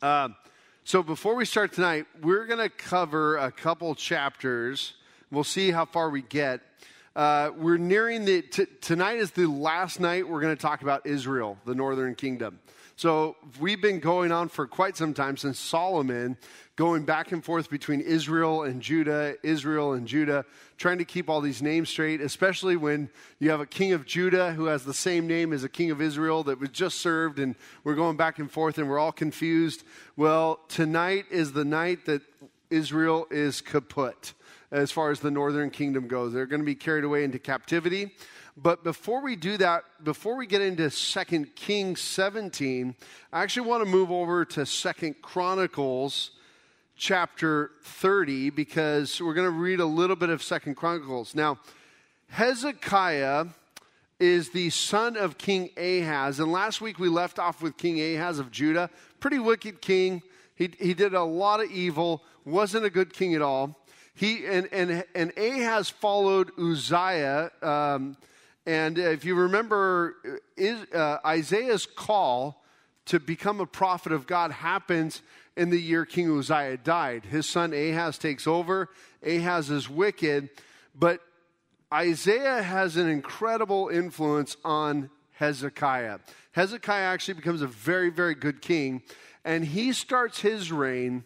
Uh, so before we start tonight, we're going to cover a couple chapters. We'll see how far we get. Uh, we're nearing the t- tonight is the last night we're going to talk about Israel, the northern kingdom. So we've been going on for quite some time since Solomon, going back and forth between Israel and Judah, Israel and Judah, trying to keep all these names straight, especially when you have a king of Judah who has the same name as a king of Israel that was just served, and we're going back and forth and we're all confused. Well, tonight is the night that Israel is kaput as far as the northern kingdom goes. They're going to be carried away into captivity. But before we do that, before we get into Second Kings 17, I actually want to move over to Second Chronicles chapter 30 because we're going to read a little bit of Second Chronicles. Now, Hezekiah is the son of King Ahaz. And last week we left off with King Ahaz of Judah. Pretty wicked king. He, he did a lot of evil, wasn't a good king at all. He, and, and, and Ahaz followed Uzziah. Um, and if you remember, is, uh, Isaiah's call to become a prophet of God happens in the year King Uzziah died. His son Ahaz takes over. Ahaz is wicked, but Isaiah has an incredible influence on Hezekiah. Hezekiah actually becomes a very, very good king, and he starts his reign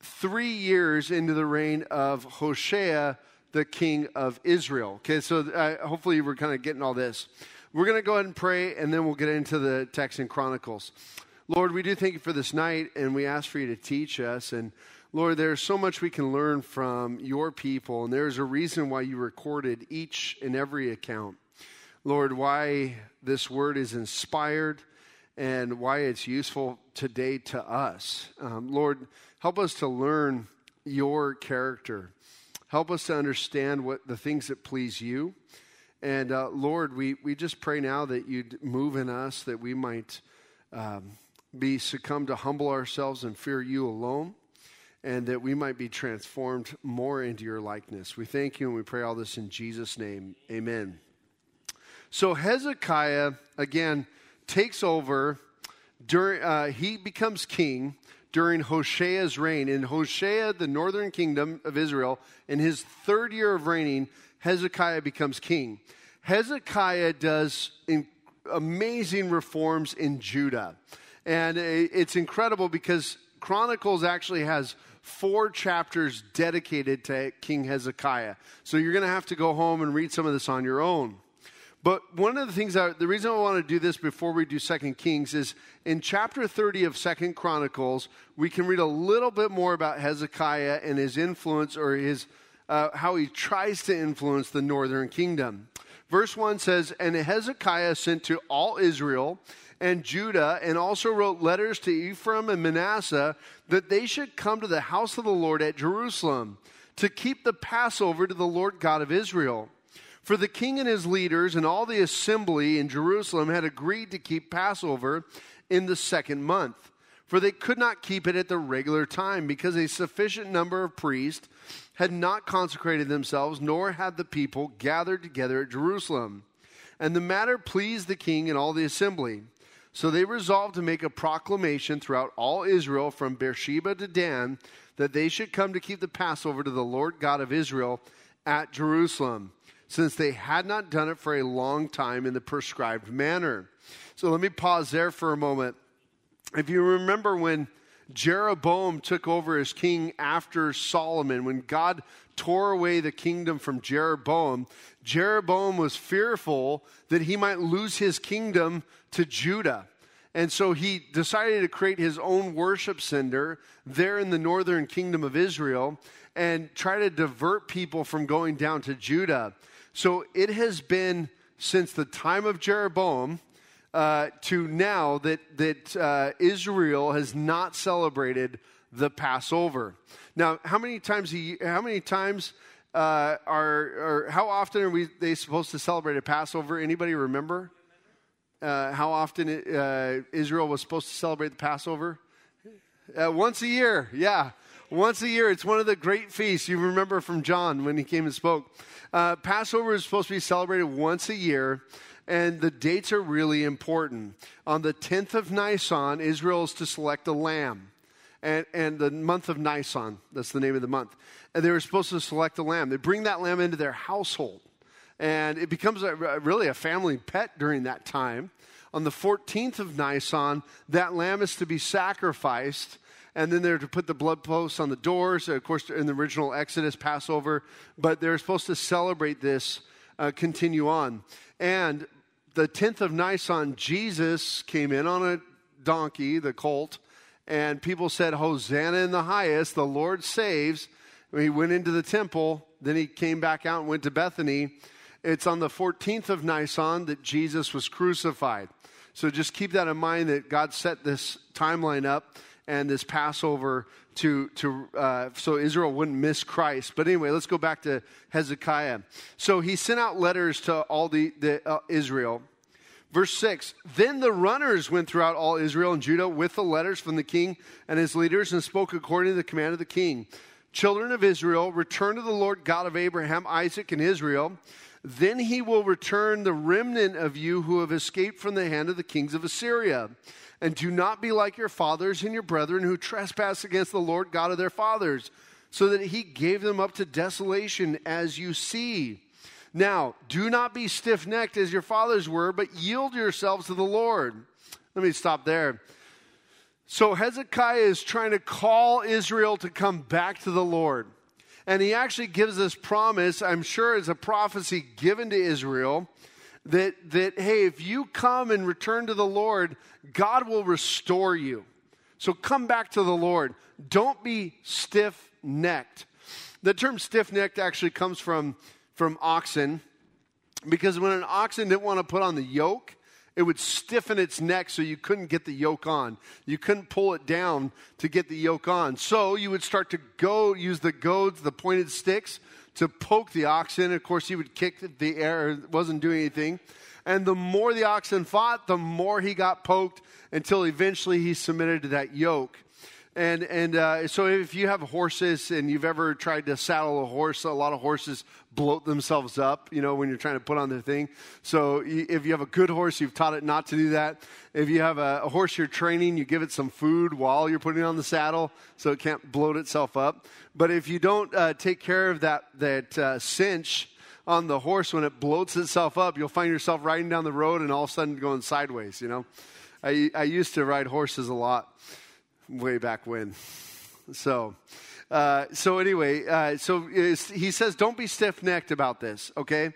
three years into the reign of Hoshea, the king of Israel. Okay, so uh, hopefully we're kind of getting all this. We're going to go ahead and pray, and then we'll get into the text in Chronicles. Lord, we do thank you for this night, and we ask for you to teach us. And Lord, there's so much we can learn from your people, and there's a reason why you recorded each and every account. Lord, why this word is inspired and why it's useful today to us. Um, Lord, help us to learn your character. Help us to understand what the things that please you. And uh, Lord, we, we just pray now that you'd move in us, that we might um, be succumb to humble ourselves and fear you alone, and that we might be transformed more into your likeness. We thank you and we pray all this in Jesus' name. Amen. So Hezekiah, again, takes over during, uh, he becomes king during Hoshea's reign. In Hoshea, the northern kingdom of Israel, in his third year of reigning, Hezekiah becomes king. Hezekiah does amazing reforms in Judah. And it's incredible because Chronicles actually has four chapters dedicated to King Hezekiah. So you're going to have to go home and read some of this on your own. But one of the things, I, the reason I want to do this before we do Second Kings is in chapter 30 of Second Chronicles, we can read a little bit more about Hezekiah and his influence or his, uh, how he tries to influence the northern kingdom. Verse 1 says, And Hezekiah sent to all Israel and Judah, and also wrote letters to Ephraim and Manasseh that they should come to the house of the Lord at Jerusalem to keep the Passover to the Lord God of Israel. For the king and his leaders and all the assembly in Jerusalem had agreed to keep Passover in the second month. For they could not keep it at the regular time because a sufficient number of priests had not consecrated themselves, nor had the people gathered together at Jerusalem. And the matter pleased the king and all the assembly. So they resolved to make a proclamation throughout all Israel from Beersheba to Dan that they should come to keep the Passover to the Lord God of Israel at Jerusalem, since they had not done it for a long time in the prescribed manner. So let me pause there for a moment. If you remember when Jeroboam took over as king after Solomon, when God tore away the kingdom from Jeroboam, Jeroboam was fearful that he might lose his kingdom to Judah. And so he decided to create his own worship center there in the northern kingdom of Israel and try to divert people from going down to Judah. So it has been since the time of Jeroboam uh, to now that, that uh, Israel has not celebrated the Passover. Now, how many times, how many times uh, are, or how often are we they supposed to celebrate a Passover? Anybody remember? uh, how often it, uh, Israel was supposed to celebrate the Passover? Uh, once a year, yeah. Once a year. It's one of the great feasts you remember from John when he came and spoke. Uh, Passover is supposed to be celebrated once a year, and the dates are really important. On the 10th of Nisan, Israel is to select a lamb. and, and the month of Nisan. That's the name of the month. And they were supposed to select a lamb. They bring that lamb into their household. And it becomes a, really a family pet during that time. On the 14th of Nisan, that lamb is to be sacrificed. And then they're to put the blood posts on the doors, of course, in the original Exodus, Passover. But they're supposed to celebrate this, uh, continue on. And the 10th of Nisan, Jesus came in on a donkey, the colt, and people said, Hosanna in the highest, the Lord saves. He went into the temple, then he came back out and went to Bethany. It's on the 14th of Nisan that Jesus was crucified. So just keep that in mind that God set this timeline up and this Passover to, to uh, so Israel wouldn't miss Christ. But anyway, let's go back to Hezekiah. So he sent out letters to all the, the uh, Israel Verse 6 Then the runners went throughout all Israel and Judah with the letters from the king and his leaders and spoke according to the command of the king. Children of Israel, return to the Lord God of Abraham, Isaac, and Israel. Then he will return the remnant of you who have escaped from the hand of the kings of Assyria. And do not be like your fathers and your brethren who trespass against the Lord God of their fathers, so that he gave them up to desolation as you see. Now, do not be stiff necked as your fathers were, but yield yourselves to the Lord. Let me stop there. So, Hezekiah is trying to call Israel to come back to the Lord. And he actually gives this promise, I'm sure it's a prophecy given to Israel, that, that, hey, if you come and return to the Lord, God will restore you. So come back to the Lord. Don't be stiff necked. The term stiff necked actually comes from from oxen because when an oxen didn't want to put on the yoke, it would stiffen its neck so you couldn't get the yoke on. You couldn't pull it down to get the yoke on. So you would start to go use the goads, the pointed sticks, to poke the oxen. Of course, he would kick the air, wasn't doing anything. And the more the oxen fought, the more he got poked until eventually he submitted to that yoke. And, and uh, so if you have horses and you've ever tried to saddle a horse, a lot of horses bloat themselves up, you know, when you're trying to put on their thing. So if you have a good horse, you've taught it not to do that. If you have a, a horse you're training, you give it some food while you're putting on the saddle so it can't bloat itself up. But if you don't uh, take care of that, that uh, cinch, on the horse when it bloats itself up, you'll find yourself riding down the road and all of a sudden going sideways, you know. I, I used to ride horses a lot way back when. So, uh, so anyway, uh, so he says, don't be stiff necked about this, okay?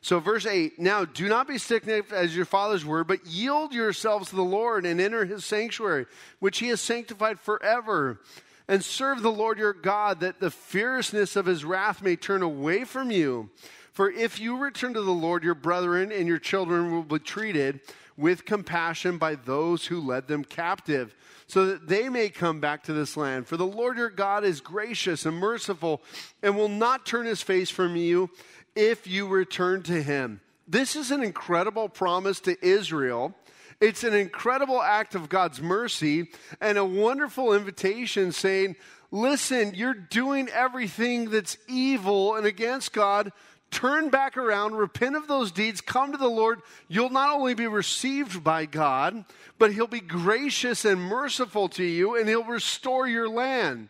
So, verse 8 Now do not be stiff necked as your fathers were, but yield yourselves to the Lord and enter his sanctuary, which he has sanctified forever. And serve the Lord your God, that the fierceness of his wrath may turn away from you. For if you return to the Lord, your brethren and your children will be treated with compassion by those who led them captive so that they may come back to this land. For the Lord your God is gracious and merciful and will not turn his face from you if you return to him. This is an incredible promise to Israel. It's an incredible act of God's mercy and a wonderful invitation saying, Listen, you're doing everything that's evil and against God turn back around, repent of those deeds, come to the Lord, you'll not only be received by God, but He'll be gracious and merciful to you, and He'll restore your land.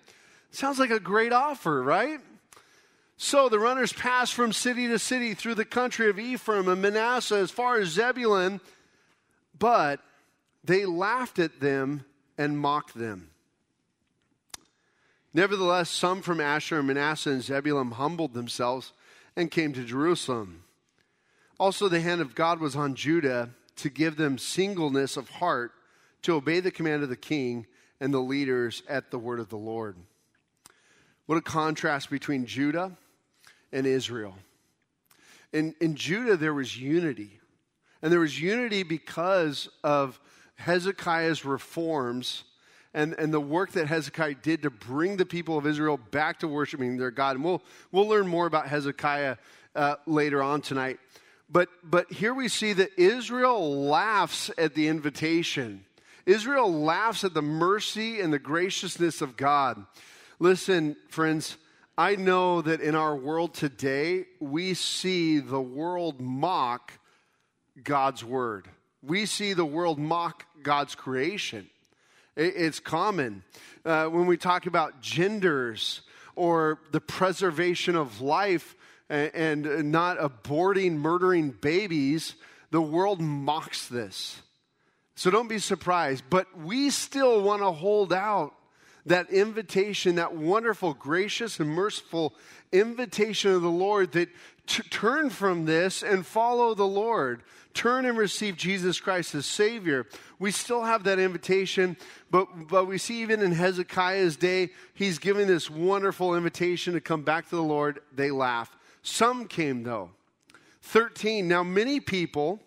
Sounds like a great offer, right? So the runners passed from city to city through the country of Ephraim and Manasseh as far as Zebulun, but they laughed at them and mocked them. Nevertheless, some from Asher, Manasseh, and Zebulun humbled themselves and came to Jerusalem. Also, the hand of God was on Judah to give them singleness of heart to obey the command of the king and the leaders at the word of the Lord. What a contrast between Judah and Israel. In, in Judah, there was unity. And there was unity because of Hezekiah's reforms and, and the work that Hezekiah did to bring the people of Israel back to worshiping their God. And we'll, we'll learn more about Hezekiah uh, later on tonight. But, but here we see that Israel laughs at the invitation. Israel laughs at the mercy and the graciousness of God. Listen, friends, I know that in our world today, we see the world mock God's word. We see the world mock God's creation. It's common. Uh, when we talk about genders or the preservation of life and, and not aborting, murdering babies, the world mocks this. So don't be surprised. But we still want to hold out that invitation, that wonderful, gracious, and merciful invitation of the Lord that to turn from this and follow the Lord. Turn and receive Jesus Christ as Savior. We still have that invitation, but, but we see even in Hezekiah's day, he's giving this wonderful invitation to come back to the Lord. They laugh. Some came, though. 13. Now, many people,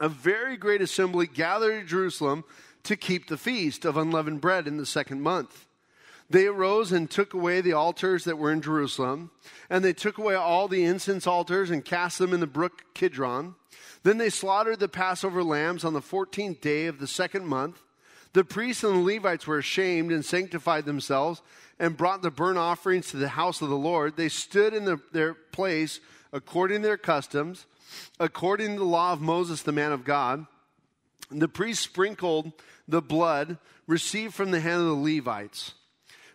a very great assembly, gathered in Jerusalem to keep the feast of unleavened bread in the second month. They arose and took away the altars that were in Jerusalem, and they took away all the incense altars and cast them in the brook Kidron. Then they slaughtered the Passover lambs on the 14th day of the second month. The priests and the Levites were ashamed and sanctified themselves and brought the burnt offerings to the house of the Lord. They stood in the, their place according to their customs, according to the law of Moses, the man of God. The priests sprinkled the blood received from the hand of the Levites.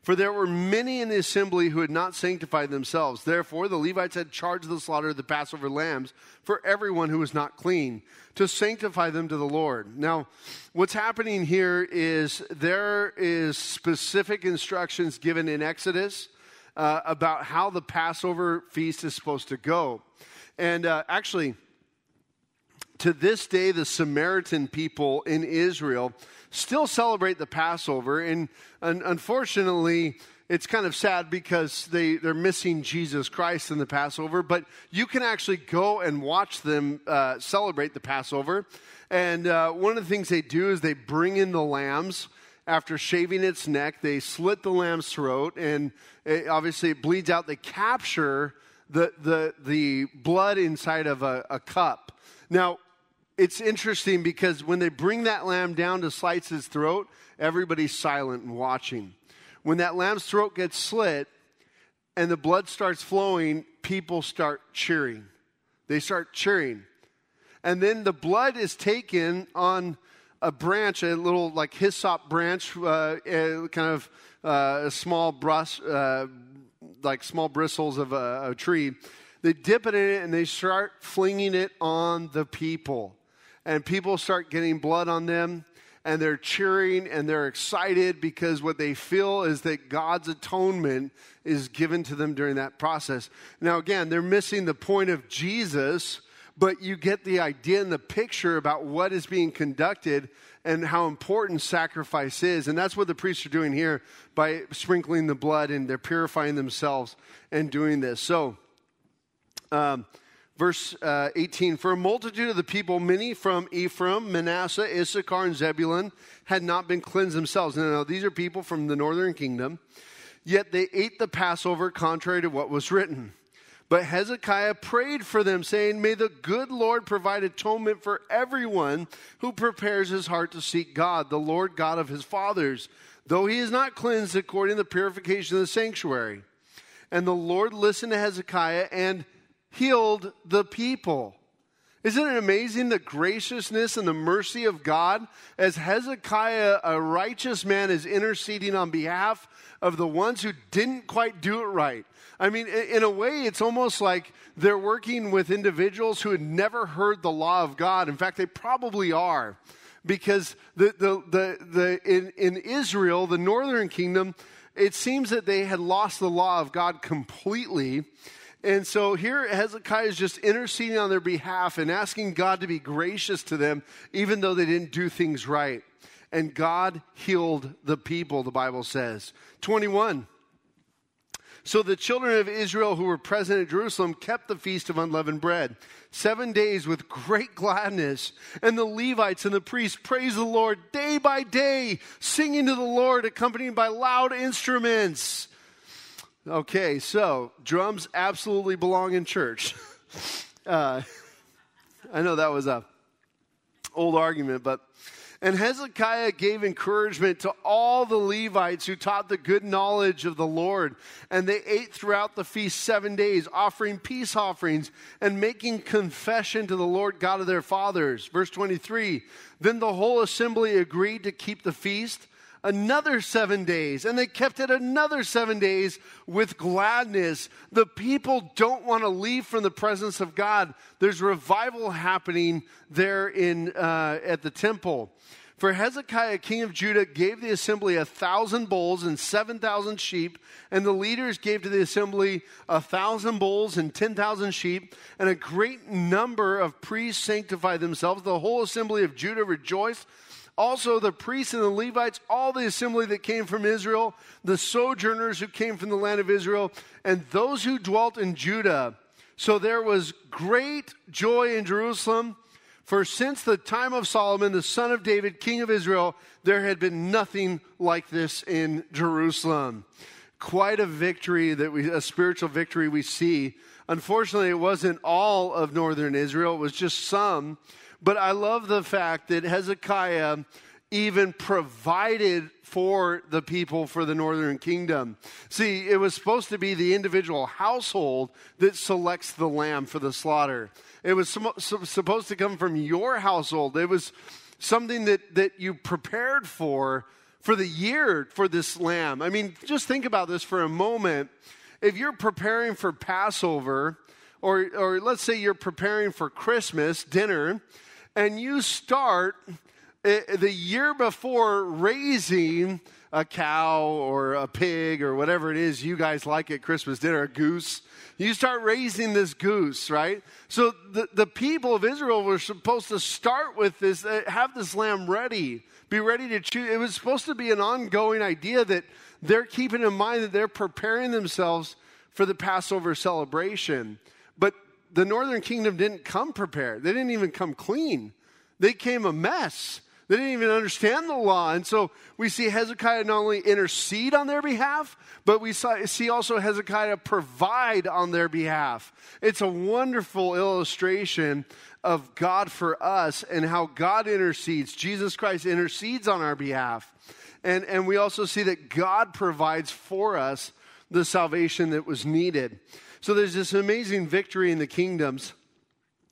For there were many in the assembly who had not sanctified themselves. Therefore, the Levites had charge of the slaughter of the Passover lambs for everyone who was not clean, to sanctify them to the Lord. Now, what's happening here is there is specific instructions given in Exodus uh, about how the Passover feast is supposed to go. And uh, actually, to this day, the Samaritan people in Israel still celebrate the Passover. And, and unfortunately, it's kind of sad because they, they're missing Jesus Christ in the Passover, but you can actually go and watch them uh, celebrate the Passover. And uh, one of the things they do is they bring in the lambs after shaving its neck. They slit the lamb's throat, and it, obviously it bleeds out. They capture the, the, the blood inside of a, a cup. Now, it's interesting because when they bring that lamb down to slice his throat, everybody's silent and watching. When that lamb's throat gets slit and the blood starts flowing, people start cheering. They start cheering. And then the blood is taken on a branch, a little like hyssop branch, uh, kind of uh, a small brush, uh, like small bristles of a, a tree. They dip it in it and they start flinging it on the people and people start getting blood on them and they're cheering and they're excited because what they feel is that God's atonement is given to them during that process. Now, again, they're missing the point of Jesus, but you get the idea and the picture about what is being conducted and how important sacrifice is. And that's what the priests are doing here by sprinkling the blood and they're purifying themselves and doing this. So, um, Verse uh, 18 For a multitude of the people, many from Ephraim, Manasseh, Issachar, and Zebulun, had not been cleansed themselves. Now, these are people from the northern kingdom. Yet they ate the Passover contrary to what was written. But Hezekiah prayed for them, saying, May the good Lord provide atonement for everyone who prepares his heart to seek God, the Lord God of his fathers, though he is not cleansed according to the purification of the sanctuary. And the Lord listened to Hezekiah and healed the people. Isn't it amazing the graciousness and the mercy of God as Hezekiah, a righteous man, is interceding on behalf of the ones who didn't quite do it right? I mean, in a way, it's almost like they're working with individuals who had never heard the law of God. In fact, they probably are. Because the, the, the, the, in, in Israel, the northern kingdom, it seems that they had lost the law of God completely. And so here Hezekiah is just interceding on their behalf and asking God to be gracious to them, even though they didn't do things right. And God healed the people, the Bible says. 21. So the children of Israel who were present at Jerusalem kept the feast of unleavened bread seven days with great gladness. And the Levites and the priests praised the Lord day by day, singing to the Lord, accompanied by loud instruments. Okay, so drums absolutely belong in church. uh, I know that was a old argument, but and Hezekiah gave encouragement to all the Levites who taught the good knowledge of the Lord. And they ate throughout the feast seven days, offering peace offerings and making confession to the Lord God of their fathers. Verse 23 Then the whole assembly agreed to keep the feast another seven days, and they kept it another seven days with gladness. The people don't want to leave from the presence of God. There's revival happening there in, uh, at the temple. For Hezekiah, king of Judah, gave the assembly a thousand bulls and seven thousand sheep, and the leaders gave to the assembly a thousand bulls and ten thousand sheep, and a great number of priests sanctified themselves. The whole assembly of Judah rejoiced also the priests and the Levites, all the assembly that came from Israel, the sojourners who came from the land of Israel, and those who dwelt in Judah. So there was great joy in Jerusalem. For since the time of Solomon, the son of David, king of Israel, there had been nothing like this in Jerusalem. Quite a victory that we, a spiritual victory we see. Unfortunately, it wasn't all of northern Israel, it was just some. But I love the fact that Hezekiah even provided for the people for the northern kingdom. See, it was supposed to be the individual household that selects the lamb for the slaughter. It was supposed to come from your household. It was something that, that you prepared for for the year for this lamb. I mean, just think about this for a moment. If you're preparing for Passover, or, or let's say you're preparing for Christmas dinner, and you start eh, the year before raising a cow or a pig or whatever it is you guys like at Christmas dinner, a goose. You start raising this goose, right? So the, the people of Israel were supposed to start with this, eh, have this lamb ready, be ready to choose. It was supposed to be an ongoing idea that they're keeping in mind that they're preparing themselves for the Passover celebration. But the northern kingdom didn't come prepared. They didn't even come clean. They came a mess. They didn't even understand the law. And so we see Hezekiah not only intercede on their behalf, but we see also Hezekiah provide on their behalf. It's a wonderful illustration of God for us and how God intercedes. Jesus Christ intercedes on our behalf. And, and we also see that God provides for us the salvation that was needed. So there's this amazing victory in the kingdoms.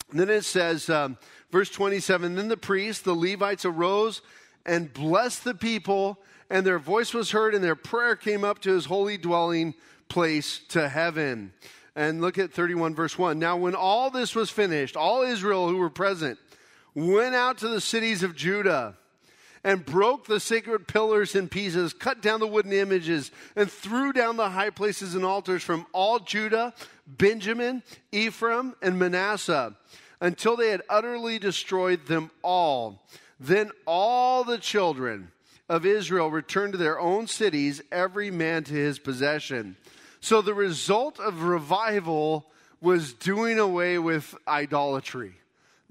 And then it says, um, verse 27 Then the priests, the Levites, arose and blessed the people, and their voice was heard, and their prayer came up to his holy dwelling place to heaven. And look at 31, verse 1. Now, when all this was finished, all Israel who were present went out to the cities of Judah and broke the sacred pillars in pieces, cut down the wooden images, and threw down the high places and altars from all Judah, Benjamin, Ephraim, and Manasseh, until they had utterly destroyed them all. Then all the children of Israel returned to their own cities, every man to his possession. So the result of revival was doing away with idolatry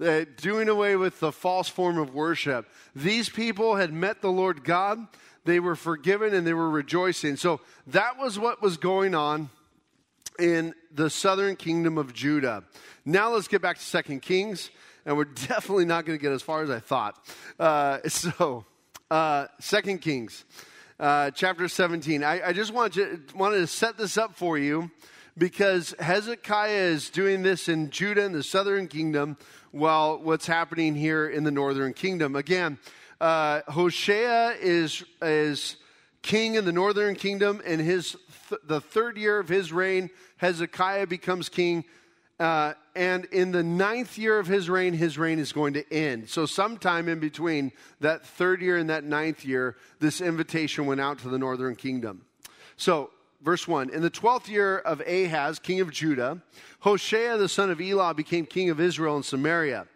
uh, doing away with the false form of worship. These people had met the Lord God, they were forgiven, and they were rejoicing. So that was what was going on in the southern kingdom of Judah. Now let's get back to Second Kings, and we're definitely not going to get as far as I thought. Uh, so, uh, Second Kings, uh, chapter 17. I, I just wanted to, wanted to set this up for you because Hezekiah is doing this in Judah in the southern kingdom while what's happening here in the northern kingdom. Again, uh, Hoshea is, is king in the northern kingdom. In his th- the third year of his reign, Hezekiah becomes king. Uh, and in the ninth year of his reign, his reign is going to end. So, sometime in between that third year and that ninth year, this invitation went out to the northern kingdom. So, verse 1 In the twelfth year of Ahaz, king of Judah, Hoshea the son of Elah became king of Israel and Samaria,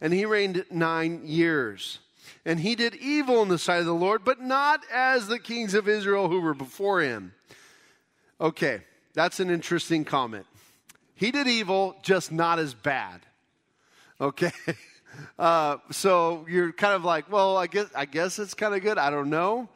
and he reigned nine years. And he did evil in the sight of the Lord, but not as the kings of Israel who were before him. Okay, that's an interesting comment. He did evil, just not as bad. Okay. Uh, so you're kind of like, well, I guess I guess it's kind of good. I don't know.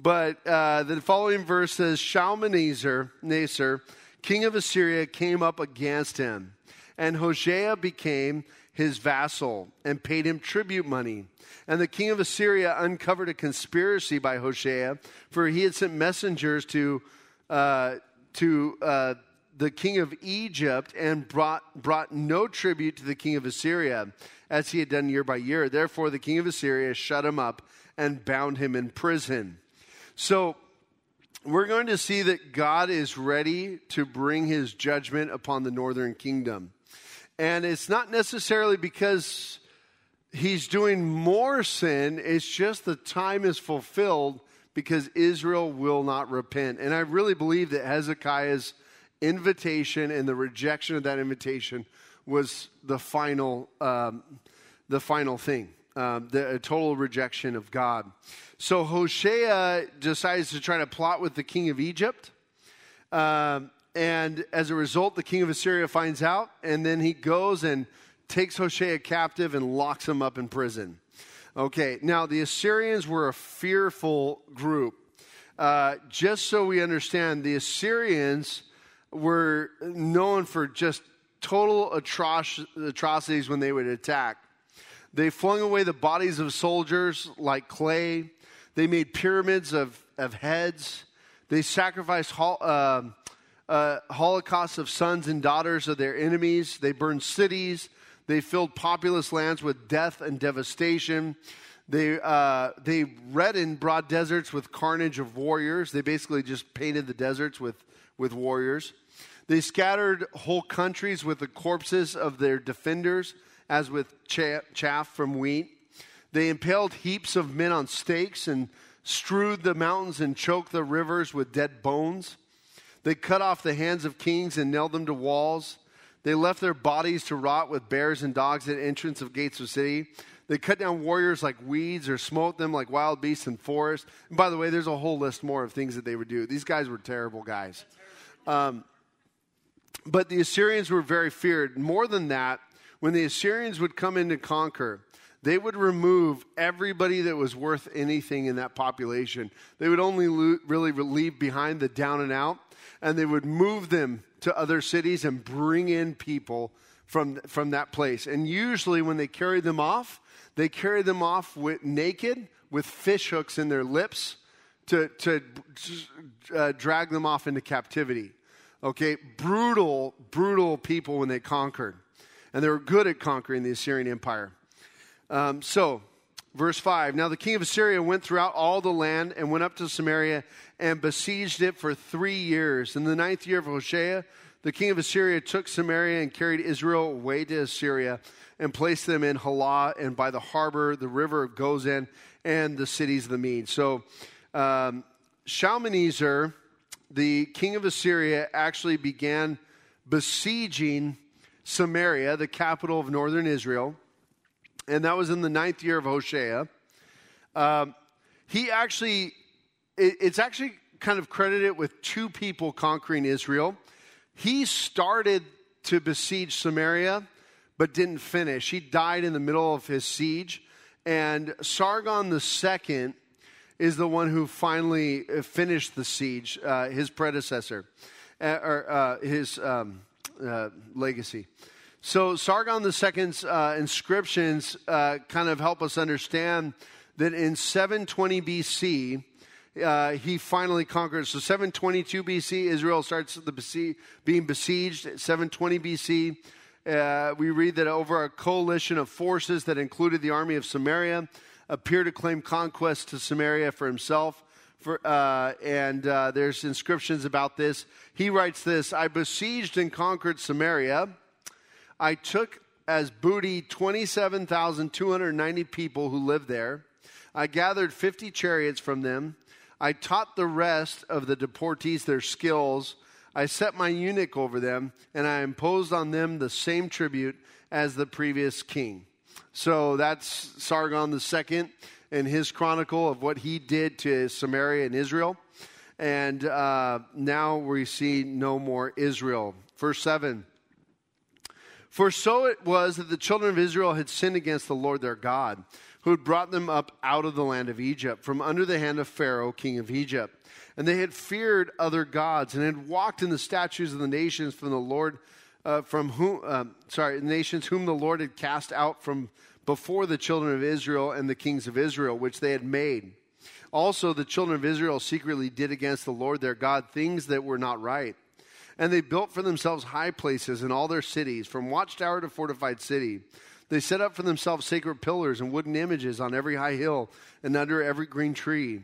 But uh, the following verse says Shalmaneser, Nasser, king of Assyria, came up against him, and Hosea became his vassal and paid him tribute money. And the king of Assyria uncovered a conspiracy by Hosea, for he had sent messengers to, uh, to uh, the king of Egypt and brought, brought no tribute to the king of Assyria, as he had done year by year. Therefore, the king of Assyria shut him up and bound him in prison. So, we're going to see that God is ready to bring his judgment upon the northern kingdom. And it's not necessarily because he's doing more sin, it's just the time is fulfilled because Israel will not repent. And I really believe that Hezekiah's invitation and the rejection of that invitation was the final, um, the final thing, um, the total rejection of God. So Hosea decides to try to plot with the king of Egypt. Um, and as a result, the king of Assyria finds out, and then he goes and takes Hosea captive and locks him up in prison. Okay, now the Assyrians were a fearful group. Uh, just so we understand, the Assyrians were known for just total atroc- atrocities when they would attack. They flung away the bodies of soldiers like clay. They made pyramids of, of heads. They sacrificed hol- uh, uh, holocausts of sons and daughters of their enemies. They burned cities. They filled populous lands with death and devastation. They, uh, they reddened broad deserts with carnage of warriors. They basically just painted the deserts with, with warriors. They scattered whole countries with the corpses of their defenders, as with chaff from wheat. They impaled heaps of men on stakes and strewed the mountains and choked the rivers with dead bones. They cut off the hands of kings and nailed them to walls. They left their bodies to rot with bears and dogs at entrance of gates of city. They cut down warriors like weeds or smote them like wild beasts in forest. And by the way, there's a whole list more of things that they would do. These guys were terrible guys. Um, but the Assyrians were very feared. More than that, when the Assyrians would come in to conquer, they would remove everybody that was worth anything in that population. They would only lo- really leave behind the down and out, and they would move them to other cities and bring in people from, from that place. And usually, when they carried them off, they carried them off with, naked with fish hooks in their lips to, to uh, drag them off into captivity. Okay, brutal, brutal people when they conquered. And they were good at conquering the Assyrian Empire. Um, so, verse 5 Now the king of Assyria went throughout all the land and went up to Samaria and besieged it for three years. In the ninth year of Hoshea, the king of Assyria took Samaria and carried Israel away to Assyria and placed them in Halah and by the Habor, the river of Gozan, and the cities of the Medes. So um, Shalmaneser, the king of Assyria, actually began besieging Samaria, the capital of northern Israel, and that was in the ninth year of Hosea. Um, he actually, it, it's actually kind of credited with two people conquering Israel. He started to besiege Samaria, but didn't finish. He died in the middle of his siege. And Sargon II is the one who finally uh, finished the siege, uh, his predecessor, uh, or uh, his um, uh, legacy. So, Sargon II's uh, inscriptions kind of help us understand that in 720 BC, uh, he finally conquered. So 722 BC, Israel starts the besiege, being besieged. 720 BC, uh, we read that over a coalition of forces that included the army of Samaria appear to claim conquest to Samaria for himself. For, uh, and uh, there's inscriptions about this. He writes this I besieged and conquered Samaria. I took as booty 27,290 people who lived there. I gathered 50 chariots from them I taught the rest of the deportees their skills. I set my eunuch over them, and I imposed on them the same tribute as the previous king. So that's Sargon II and his chronicle of what he did to Samaria and Israel. And uh, now we see no more Israel. Verse 7 For so it was that the children of Israel had sinned against the Lord their God who had brought them up out of the land of Egypt, from under the hand of Pharaoh, king of Egypt. And they had feared other gods and had walked in the statues of the nations from the Lord, uh, from whom, uh, sorry, nations whom the Lord had cast out from before the children of Israel and the kings of Israel, which they had made. Also, the children of Israel secretly did against the Lord their God things that were not right. And they built for themselves high places in all their cities, from watchtower to fortified city. They set up for themselves sacred pillars and wooden images on every high hill and under every green tree.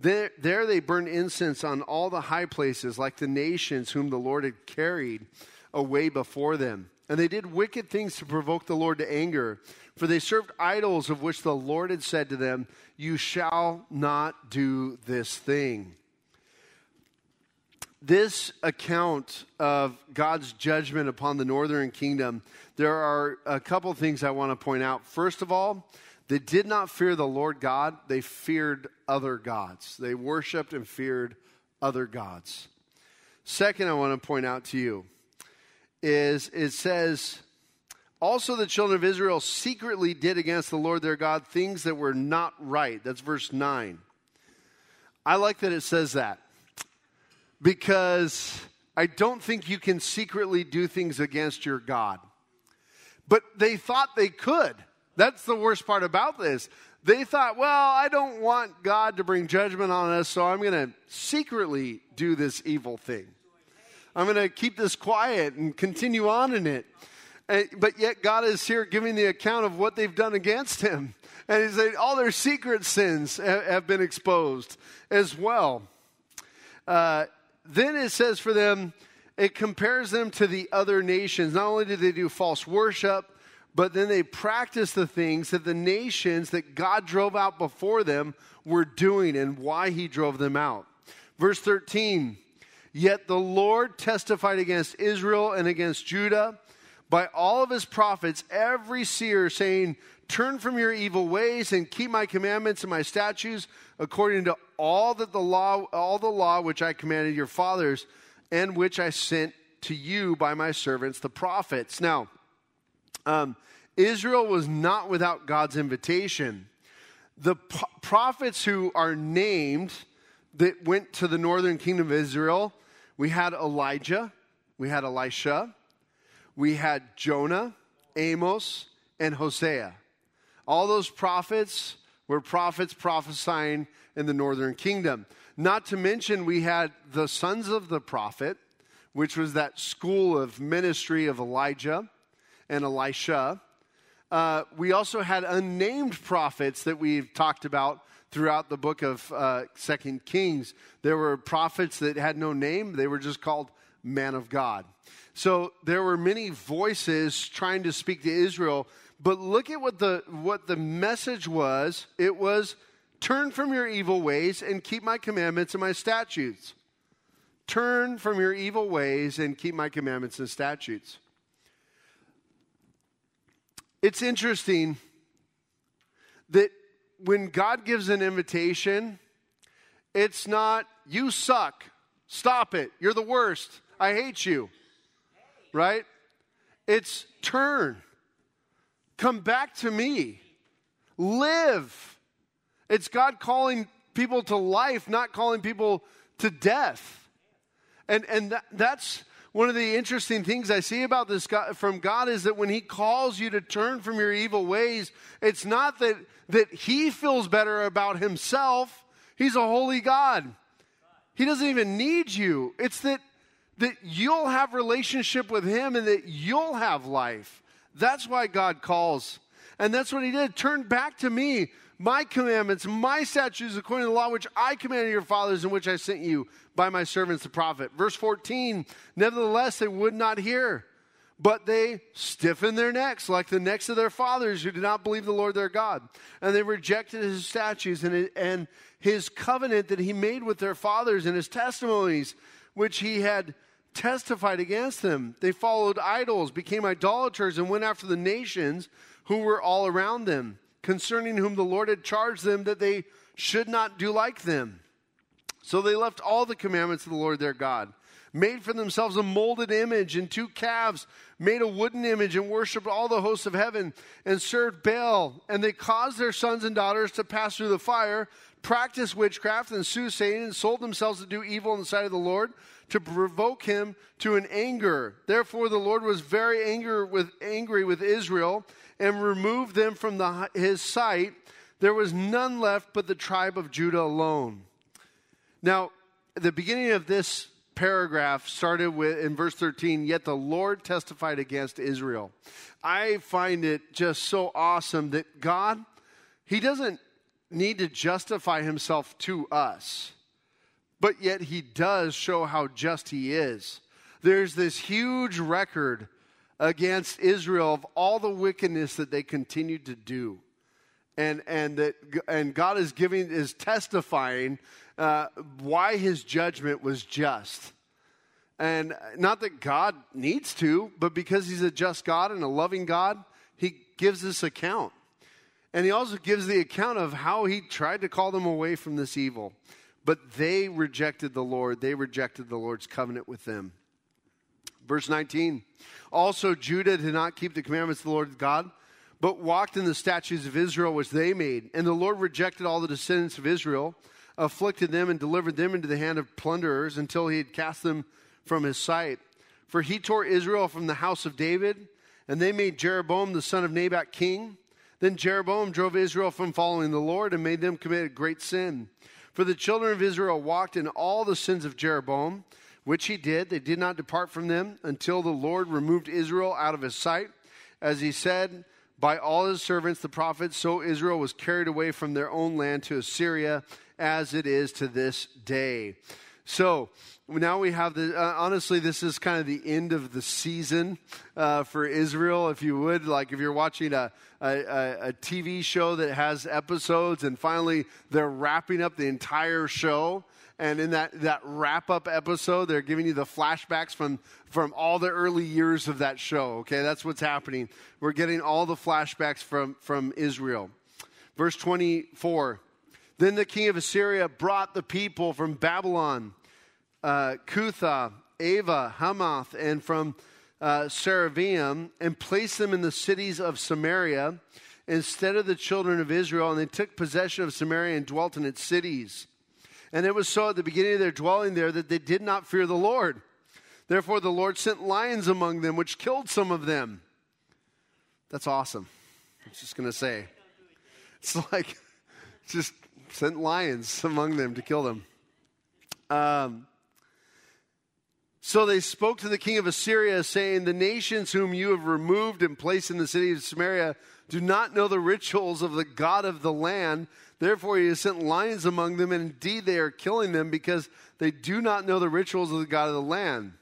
There, there they burned incense on all the high places, like the nations whom the Lord had carried away before them. And they did wicked things to provoke the Lord to anger, for they served idols of which the Lord had said to them, You shall not do this thing. This account of God's judgment upon the northern kingdom, there are a couple things I want to point out. First of all, they did not fear the Lord God, they feared other gods. They worshiped and feared other gods. Second, I want to point out to you is it says, also the children of Israel secretly did against the Lord their God things that were not right. That's verse 9. I like that it says that because I don't think you can secretly do things against your God. But they thought they could. That's the worst part about this. They thought, well, I don't want God to bring judgment on us, so I'm going to secretly do this evil thing. I'm going to keep this quiet and continue on in it. And, but yet, God is here giving the account of what they've done against Him. And He's saying all their secret sins have, have been exposed as well. Uh, then it says for them, it compares them to the other nations. Not only did they do false worship, but then they practiced the things that the nations that God drove out before them were doing and why he drove them out. Verse 13 Yet the Lord testified against Israel and against Judah by all of his prophets, every seer, saying, Turn from your evil ways and keep my commandments and my statutes according to all that the law, all the law which I commanded your fathers, and which I sent to you by my servants the prophets. Now, um, Israel was not without God's invitation. The prophets who are named that went to the northern kingdom of Israel, we had Elijah, we had Elisha, we had Jonah, Amos, and Hosea. All those prophets were prophets prophesying in the northern kingdom. Not to mention, we had the sons of the prophet, which was that school of ministry of Elijah and Elisha. Uh, we also had unnamed prophets that we've talked about throughout the book of uh, Second Kings. There were prophets that had no name; they were just called man of God. So there were many voices trying to speak to Israel. But look at what the what the message was. It was turn from your evil ways and keep my commandments and my statutes. Turn from your evil ways and keep my commandments and statutes. It's interesting that when God gives an invitation, it's not, you suck, stop it, you're the worst, I hate you, right? It's turn, come back to me, live. It's God calling people to life, not calling people to death. And, and that, that's one of the interesting things I see about this God, from God is that when He calls you to turn from your evil ways, it's not that, that He feels better about Himself. He's a holy God. He doesn't even need you. It's that, that you'll have relationship with Him and that you'll have life. That's why God calls. And that's what He did. Turn back to me my commandments, my statutes, according to the law which I commanded your fathers, and which I sent you by my servants the prophet. Verse 14, nevertheless, they would not hear, but they stiffened their necks, like the necks of their fathers who did not believe the Lord their God. And they rejected his statutes and, and his covenant that he made with their fathers and his testimonies, which he had testified against them. They followed idols, became idolaters, and went after the nations who were all around them concerning whom the Lord had charged them that they should not do like them. So they left all the commandments of the Lord their God, made for themselves a molded image and two calves, made a wooden image and worshiped all the hosts of heaven and served Baal. And they caused their sons and daughters to pass through the fire, practiced witchcraft and soothsaying, and sold themselves to do evil in the sight of the Lord to provoke him to an anger. Therefore, the Lord was very with, angry with Israel and removed them from the, his sight, there was none left but the tribe of Judah alone. Now, the beginning of this paragraph started with in verse 13 yet the lord testified against israel i find it just so awesome that god he doesn't need to justify himself to us, but yet he does show how just he is. There's this huge record against Israel of all the wickedness that they continued to do. And, and that and God is giving is testifying uh, why his judgment was just. And not that God needs to, but because he's a just God and a loving God, he gives this account. And he also gives the account of how he tried to call them away from this evil. But they rejected the Lord, they rejected the Lord's covenant with them. Verse 19 Also, Judah did not keep the commandments of the Lord God, but walked in the statutes of Israel which they made. And the Lord rejected all the descendants of Israel, afflicted them, and delivered them into the hand of plunderers until he had cast them from his sight. For he tore Israel from the house of David, and they made Jeroboam the son of Nebat king. Then Jeroboam drove Israel from following the Lord and made them commit a great sin. For the children of Israel walked in all the sins of Jeroboam, which he did. They did not depart from them until the Lord removed Israel out of his sight. As he said by all his servants, the prophets, so Israel was carried away from their own land to Assyria, as it is to this day. So, now we have the uh, honestly this is kind of the end of the season uh, for israel if you would like if you're watching a, a, a, tv show that has episodes and finally they're wrapping up the entire show and in that, that wrap up episode they're giving you the flashbacks from from all the early years of that show okay that's what's happening we're getting all the flashbacks from from israel verse 24 then the king of assyria brought the people from babylon uh, Cutha, Ava, Hamath, and from uh, and placed them in the cities of Samaria instead of the children of Israel. And they took possession of Samaria and dwelt in its cities. And it was so at the beginning of their dwelling there that they did not fear the Lord. Therefore, the Lord sent lions among them, which killed some of them. That's awesome. I was just going to say. It's like just sent lions among them to kill them. Um, so they spoke to the king of Assyria, saying, The nations whom you have removed and placed in the city of Samaria do not know the rituals of the God of the land. Therefore, he has sent lions among them, and indeed they are killing them because they do not know the rituals of the God of the land.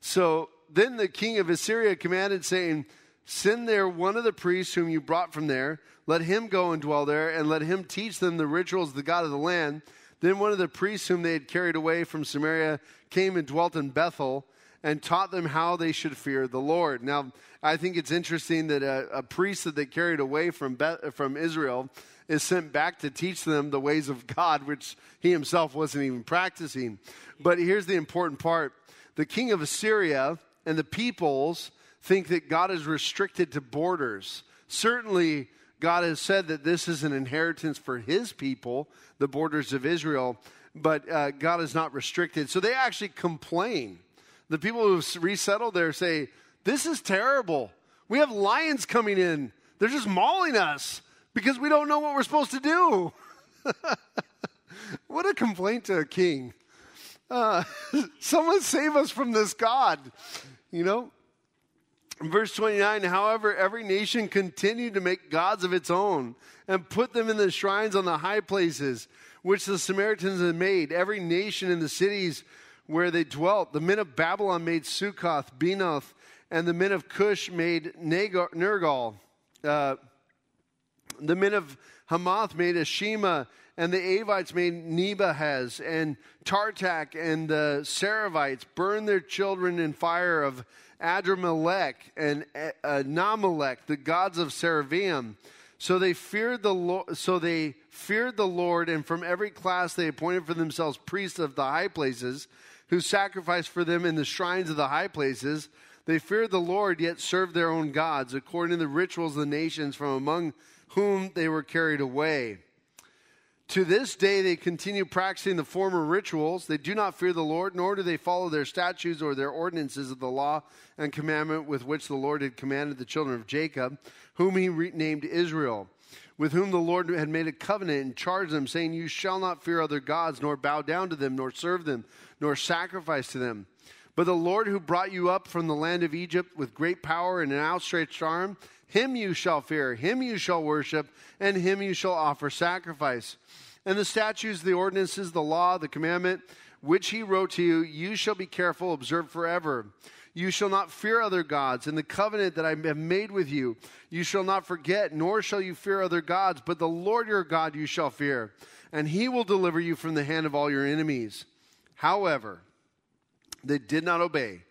So then the king of Assyria commanded, saying, Send there one of the priests whom you brought from there. Let him go and dwell there, and let him teach them the rituals of the God of the land. Then one of the priests whom they had carried away from Samaria came and dwelt in Bethel and taught them how they should fear the Lord. Now, I think it's interesting that a, a priest that they carried away from, from Israel is sent back to teach them the ways of God, which he himself wasn't even practicing. But here's the important part the king of Assyria and the peoples think that God is restricted to borders. Certainly, God has said that this is an inheritance for his people, the borders of Israel, but uh, God is not restricted. So they actually complain. The people who've resettled there say, This is terrible. We have lions coming in, they're just mauling us because we don't know what we're supposed to do. what a complaint to a king. Uh, someone save us from this God, you know? Verse 29 However, every nation continued to make gods of its own and put them in the shrines on the high places, which the Samaritans had made. Every nation in the cities where they dwelt. The men of Babylon made Sukkoth, Benoth, and the men of Cush made Nergal. Uh, the men of Hamath made Ashima, and the Avites made Nebahaz, and Tartak and the Saravites burned their children in fire of Adrammelech and uh, the gods of Sepharvaim. So they feared the Lord, so they feared the Lord, and from every class they appointed for themselves priests of the high places, who sacrificed for them in the shrines of the high places. They feared the Lord, yet served their own gods, according to the rituals of the nations from among whom they were carried away. To this day, they continue practicing the former rituals. They do not fear the Lord, nor do they follow their statutes or their ordinances of the law and commandment with which the Lord had commanded the children of Jacob, whom he named Israel, with whom the Lord had made a covenant and charged them, saying, You shall not fear other gods, nor bow down to them, nor serve them, nor sacrifice to them. But the Lord who brought you up from the land of Egypt with great power and an outstretched arm, Him you shall fear, him you shall worship, and him you shall offer sacrifice. And the statutes, the ordinances, the law, the commandment, which he wrote to you, you shall be careful, observe forever. You shall not fear other gods, and the covenant that I have made with you, you shall not forget, nor shall you fear other gods, but the Lord your God you shall fear, and he will deliver you from the hand of all your enemies. However, they did not obey,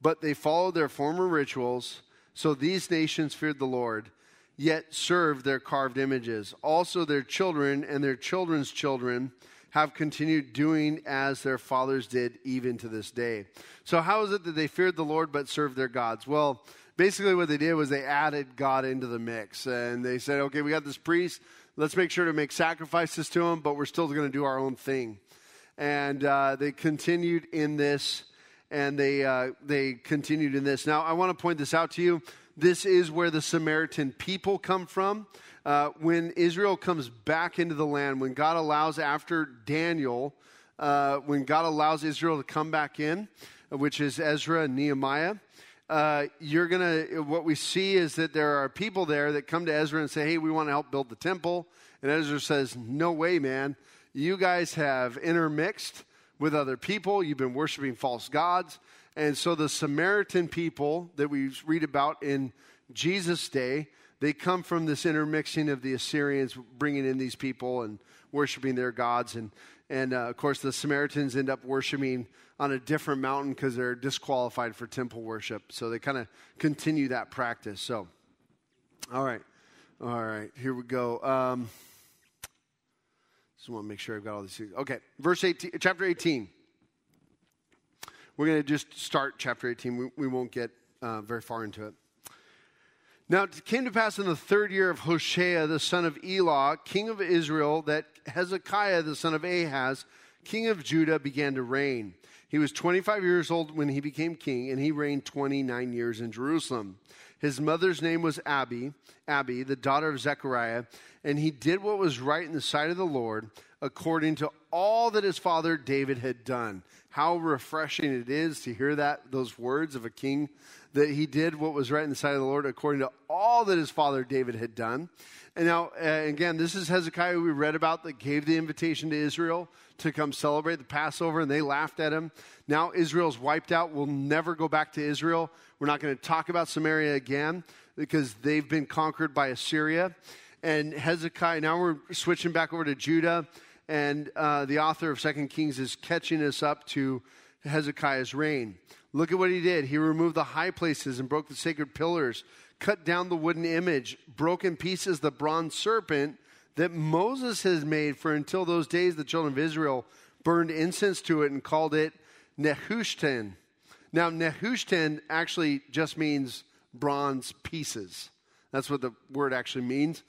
but they followed their former rituals so these nations feared the Lord, yet served their carved images. Also, their children and their children's children have continued doing as their fathers did even to this day. So, how is it that they feared the Lord but served their gods? Well, basically, what they did was they added God into the mix. And they said, okay, we got this priest. Let's make sure to make sacrifices to him, but we're still going to do our own thing. And uh, they continued in this and they, uh, they continued in this. Now, I want to point this out to you. This is where the Samaritan people come from. Uh, when Israel comes back into the land, when God allows, after Daniel, uh, when God allows Israel to come back in, which is Ezra and Nehemiah, uh, you're to, what we see is that there are people there that come to Ezra and say, hey, we want to help build the temple. And Ezra says, no way, man. You guys have intermixed with other people. You've been worshiping false gods. And so the Samaritan people that we read about in Jesus' day, they come from this intermixing of the Assyrians bringing in these people and worshiping their gods. And, and uh, of course, the Samaritans end up worshiping on a different mountain because they're disqualified for temple worship. So they kind of continue that practice. So, all right. All right. Here we go. Um, just want to make sure I've got all these. Okay, verse 18, chapter 18. We're going to just start chapter 18. We, we won't get uh, very far into it. Now it came to pass in the third year of Hoshea, the son of Elah, king of Israel, that Hezekiah, the son of Ahaz, king of Judah, began to reign. He was 25 years old when he became king, and he reigned 29 years in Jerusalem. His mother's name was Abi, Abi, the daughter of Zechariah, and he did what was right in the sight of the Lord, according to all that his father David had done. How refreshing it is to hear that, those words of a king, that he did what was right in the sight of the Lord, according to all that his father David had done. And now, uh, again, this is Hezekiah we read about that gave the invitation to Israel to come celebrate the Passover, and they laughed at him. Now Israel's wiped out. We'll never go back to Israel. We're not going to talk about Samaria again because they've been conquered by Assyria and Hezekiah. Now we're switching back over to Judah, and uh, the author of Second Kings is catching us up to Hezekiah's reign. Look at what he did. He removed the high places and broke the sacred pillars, cut down the wooden image, broke in pieces the bronze serpent that Moses has made. For until those days, the children of Israel burned incense to it and called it Nehushtan. Now, Nehushtan actually just means bronze pieces. That's what the word actually means.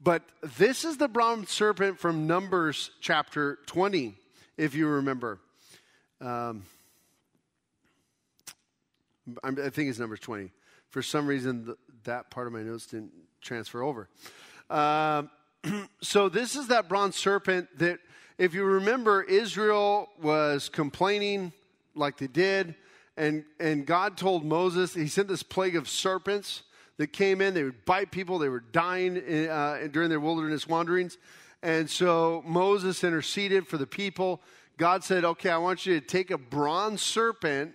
But this is the bronze serpent from Numbers chapter 20, if you remember. Um, I think it's Numbers 20. For some reason, that part of my notes didn't transfer over. Um, so, this is that bronze serpent that, if you remember, Israel was complaining like they did. And, and God told Moses, He sent this plague of serpents that came in. They would bite people. They were dying in, uh, during their wilderness wanderings. And so Moses interceded for the people. God said, Okay, I want you to take a bronze serpent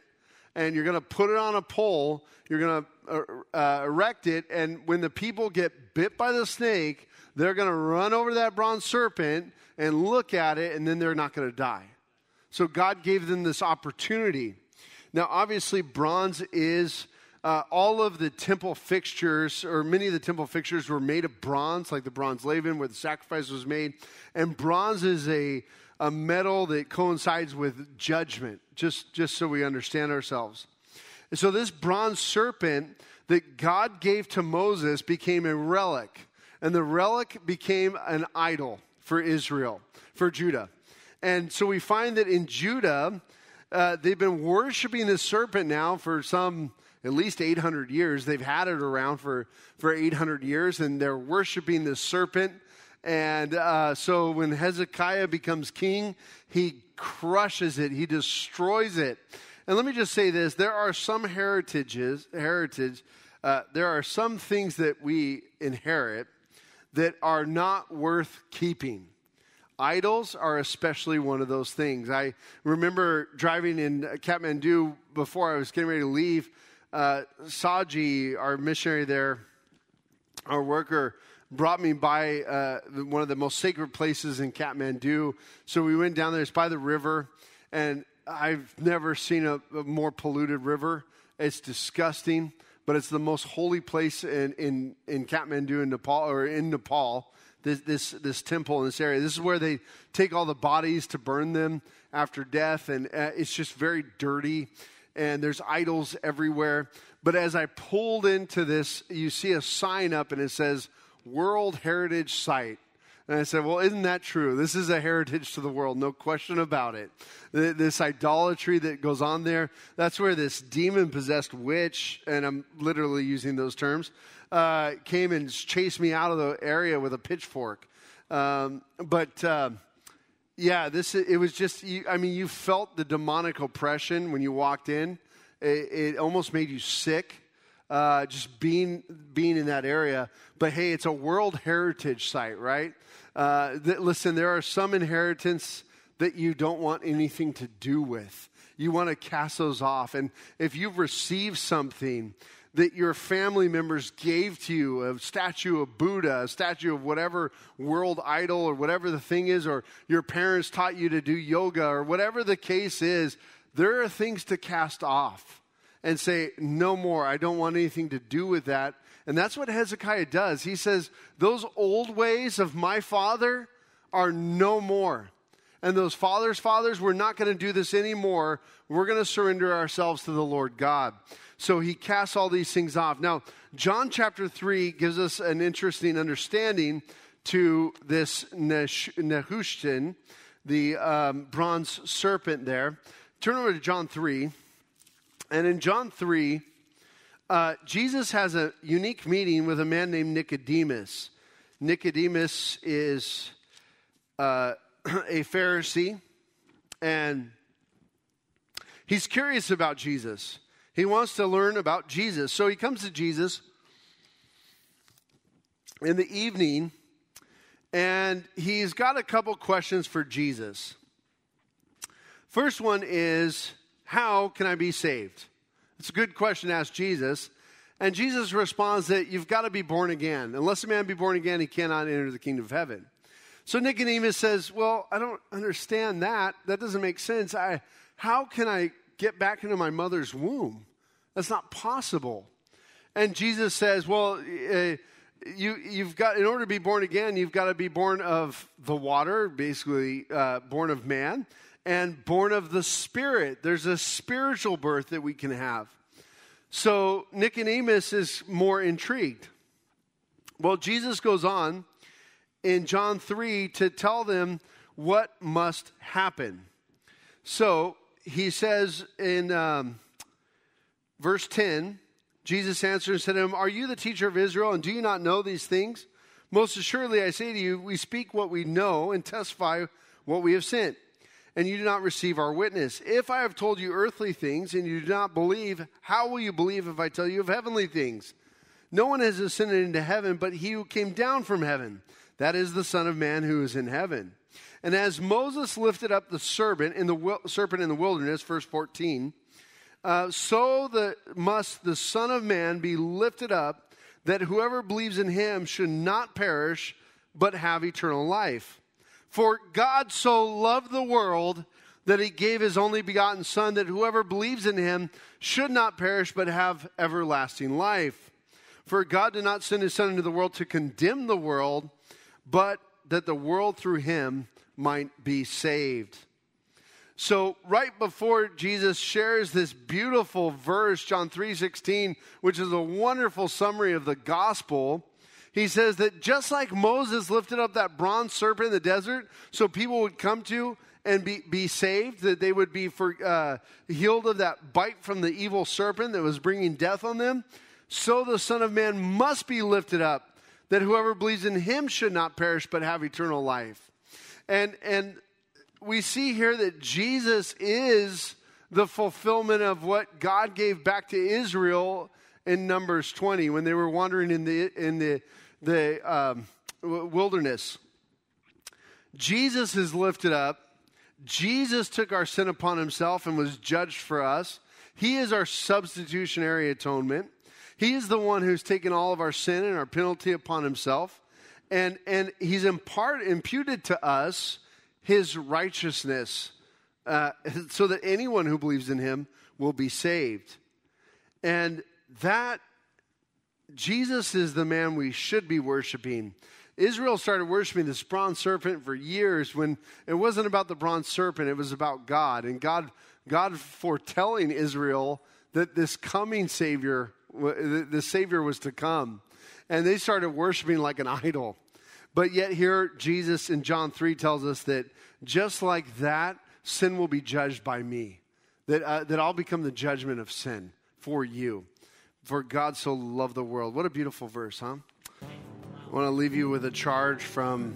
and you're going to put it on a pole. You're going to uh, uh, erect it. And when the people get bit by the snake, they're going to run over that bronze serpent and look at it, and then they're not going to die. So God gave them this opportunity. Now, obviously, bronze is uh, all of the temple fixtures, or many of the temple fixtures, were made of bronze, like the bronze laver where the sacrifice was made. And bronze is a, a metal that coincides with judgment, just, just so we understand ourselves. And so, this bronze serpent that God gave to Moses became a relic. And the relic became an idol for Israel, for Judah. And so we find that in Judah, uh, they've been worshiping this serpent now for some at least 800 years. They've had it around for, for 800 years, and they're worshiping the serpent. And uh, so when Hezekiah becomes king, he crushes it, he destroys it. And let me just say this there are some heritages, heritage uh, there are some things that we inherit that are not worth keeping. Idols are especially one of those things. I remember driving in Kathmandu before I was getting ready to leave. Uh, Saji, our missionary there, our worker, brought me by uh, one of the most sacred places in Kathmandu. So we went down there. It's by the river, and I've never seen a, a more polluted river. It's disgusting, but it's the most holy place in, in, in Kathmandu in Nepal or in Nepal. This, this, this temple in this area. This is where they take all the bodies to burn them after death, and uh, it's just very dirty, and there's idols everywhere. But as I pulled into this, you see a sign up, and it says World Heritage Site. And I said, Well, isn't that true? This is a heritage to the world, no question about it. This idolatry that goes on there, that's where this demon possessed witch, and I'm literally using those terms, uh, came and chased me out of the area with a pitchfork. Um, but uh, yeah, this it was just, I mean, you felt the demonic oppression when you walked in. It, it almost made you sick uh, just being being in that area. But hey, it's a World Heritage site, right? Uh, that, listen, there are some inheritance that you don't want anything to do with. You want to cast those off. And if you've received something that your family members gave to you a statue of Buddha, a statue of whatever world idol or whatever the thing is, or your parents taught you to do yoga or whatever the case is, there are things to cast off and say, No more. I don't want anything to do with that. And that's what Hezekiah does. He says, Those old ways of my father are no more. And those fathers' fathers, we're not going to do this anymore. We're going to surrender ourselves to the Lord God. So he casts all these things off. Now, John chapter 3 gives us an interesting understanding to this Nehushtan, the um, bronze serpent there. Turn over to John 3. And in John 3, uh, Jesus has a unique meeting with a man named Nicodemus. Nicodemus is uh, a Pharisee, and he's curious about Jesus. He wants to learn about Jesus. So he comes to Jesus in the evening, and he's got a couple questions for Jesus. First one is, how can I be saved? It's a good question to ask Jesus. And Jesus responds that you've got to be born again. Unless a man be born again, he cannot enter the kingdom of heaven. So Nicodemus says, Well, I don't understand that. That doesn't make sense. I, how can I get back into my mother's womb? That's not possible. And Jesus says, Well, uh, you, you've got, in order to be born again, you've got to be born of the water, basically uh, born of man and born of the Spirit. There's a spiritual birth that we can have. So Nicodemus is more intrigued. Well, Jesus goes on in John 3 to tell them what must happen. So he says in um, verse 10, Jesus answered and said to him, Are you the teacher of Israel, and do you not know these things? Most assuredly, I say to you, we speak what we know and testify what we have sent and you do not receive our witness. If I have told you earthly things and you do not believe, how will you believe if I tell you of heavenly things? No one has ascended into heaven but he who came down from heaven. That is the Son of Man who is in heaven. And as Moses lifted up the serpent in the serpent in the wilderness, verse 14, uh, so the, must the Son of Man be lifted up, that whoever believes in him should not perish, but have eternal life. For God so loved the world that he gave his only begotten Son, that whoever believes in him should not perish but have everlasting life. For God did not send his Son into the world to condemn the world, but that the world through him might be saved. So right before Jesus shares this beautiful verse John 3:16 which is a wonderful summary of the gospel he says that just like Moses lifted up that bronze serpent in the desert so people would come to and be, be saved, that they would be for, uh, healed of that bite from the evil serpent that was bringing death on them, so the Son of Man must be lifted up, that whoever believes in him should not perish but have eternal life. And, and we see here that Jesus is the fulfillment of what God gave back to Israel in Numbers 20 when they were wandering in the, in the, the um, wilderness. Jesus is lifted up. Jesus took our sin upon himself and was judged for us. He is our substitutionary atonement. He is the one who's taken all of our sin and our penalty upon himself. And, and he's impart, imputed to us his righteousness uh, so that anyone who believes in him will be saved. And that Jesus is the man we should be worshiping. Israel started worshiping this bronze serpent for years when it wasn't about the bronze serpent, it was about God. And God, God foretelling Israel that this coming Savior, the Savior was to come. And they started worshiping like an idol. But yet, here, Jesus in John 3 tells us that just like that, sin will be judged by me, that, uh, that I'll become the judgment of sin for you. For God so loved the world. What a beautiful verse, huh? I want to leave you with a charge from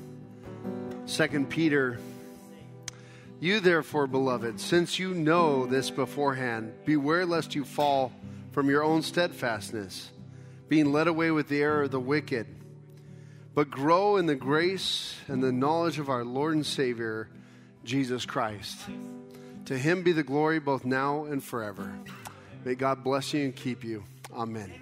2 Peter. You, therefore, beloved, since you know this beforehand, beware lest you fall from your own steadfastness, being led away with the error of the wicked, but grow in the grace and the knowledge of our Lord and Savior, Jesus Christ. To him be the glory both now and forever. May God bless you and keep you. Amen.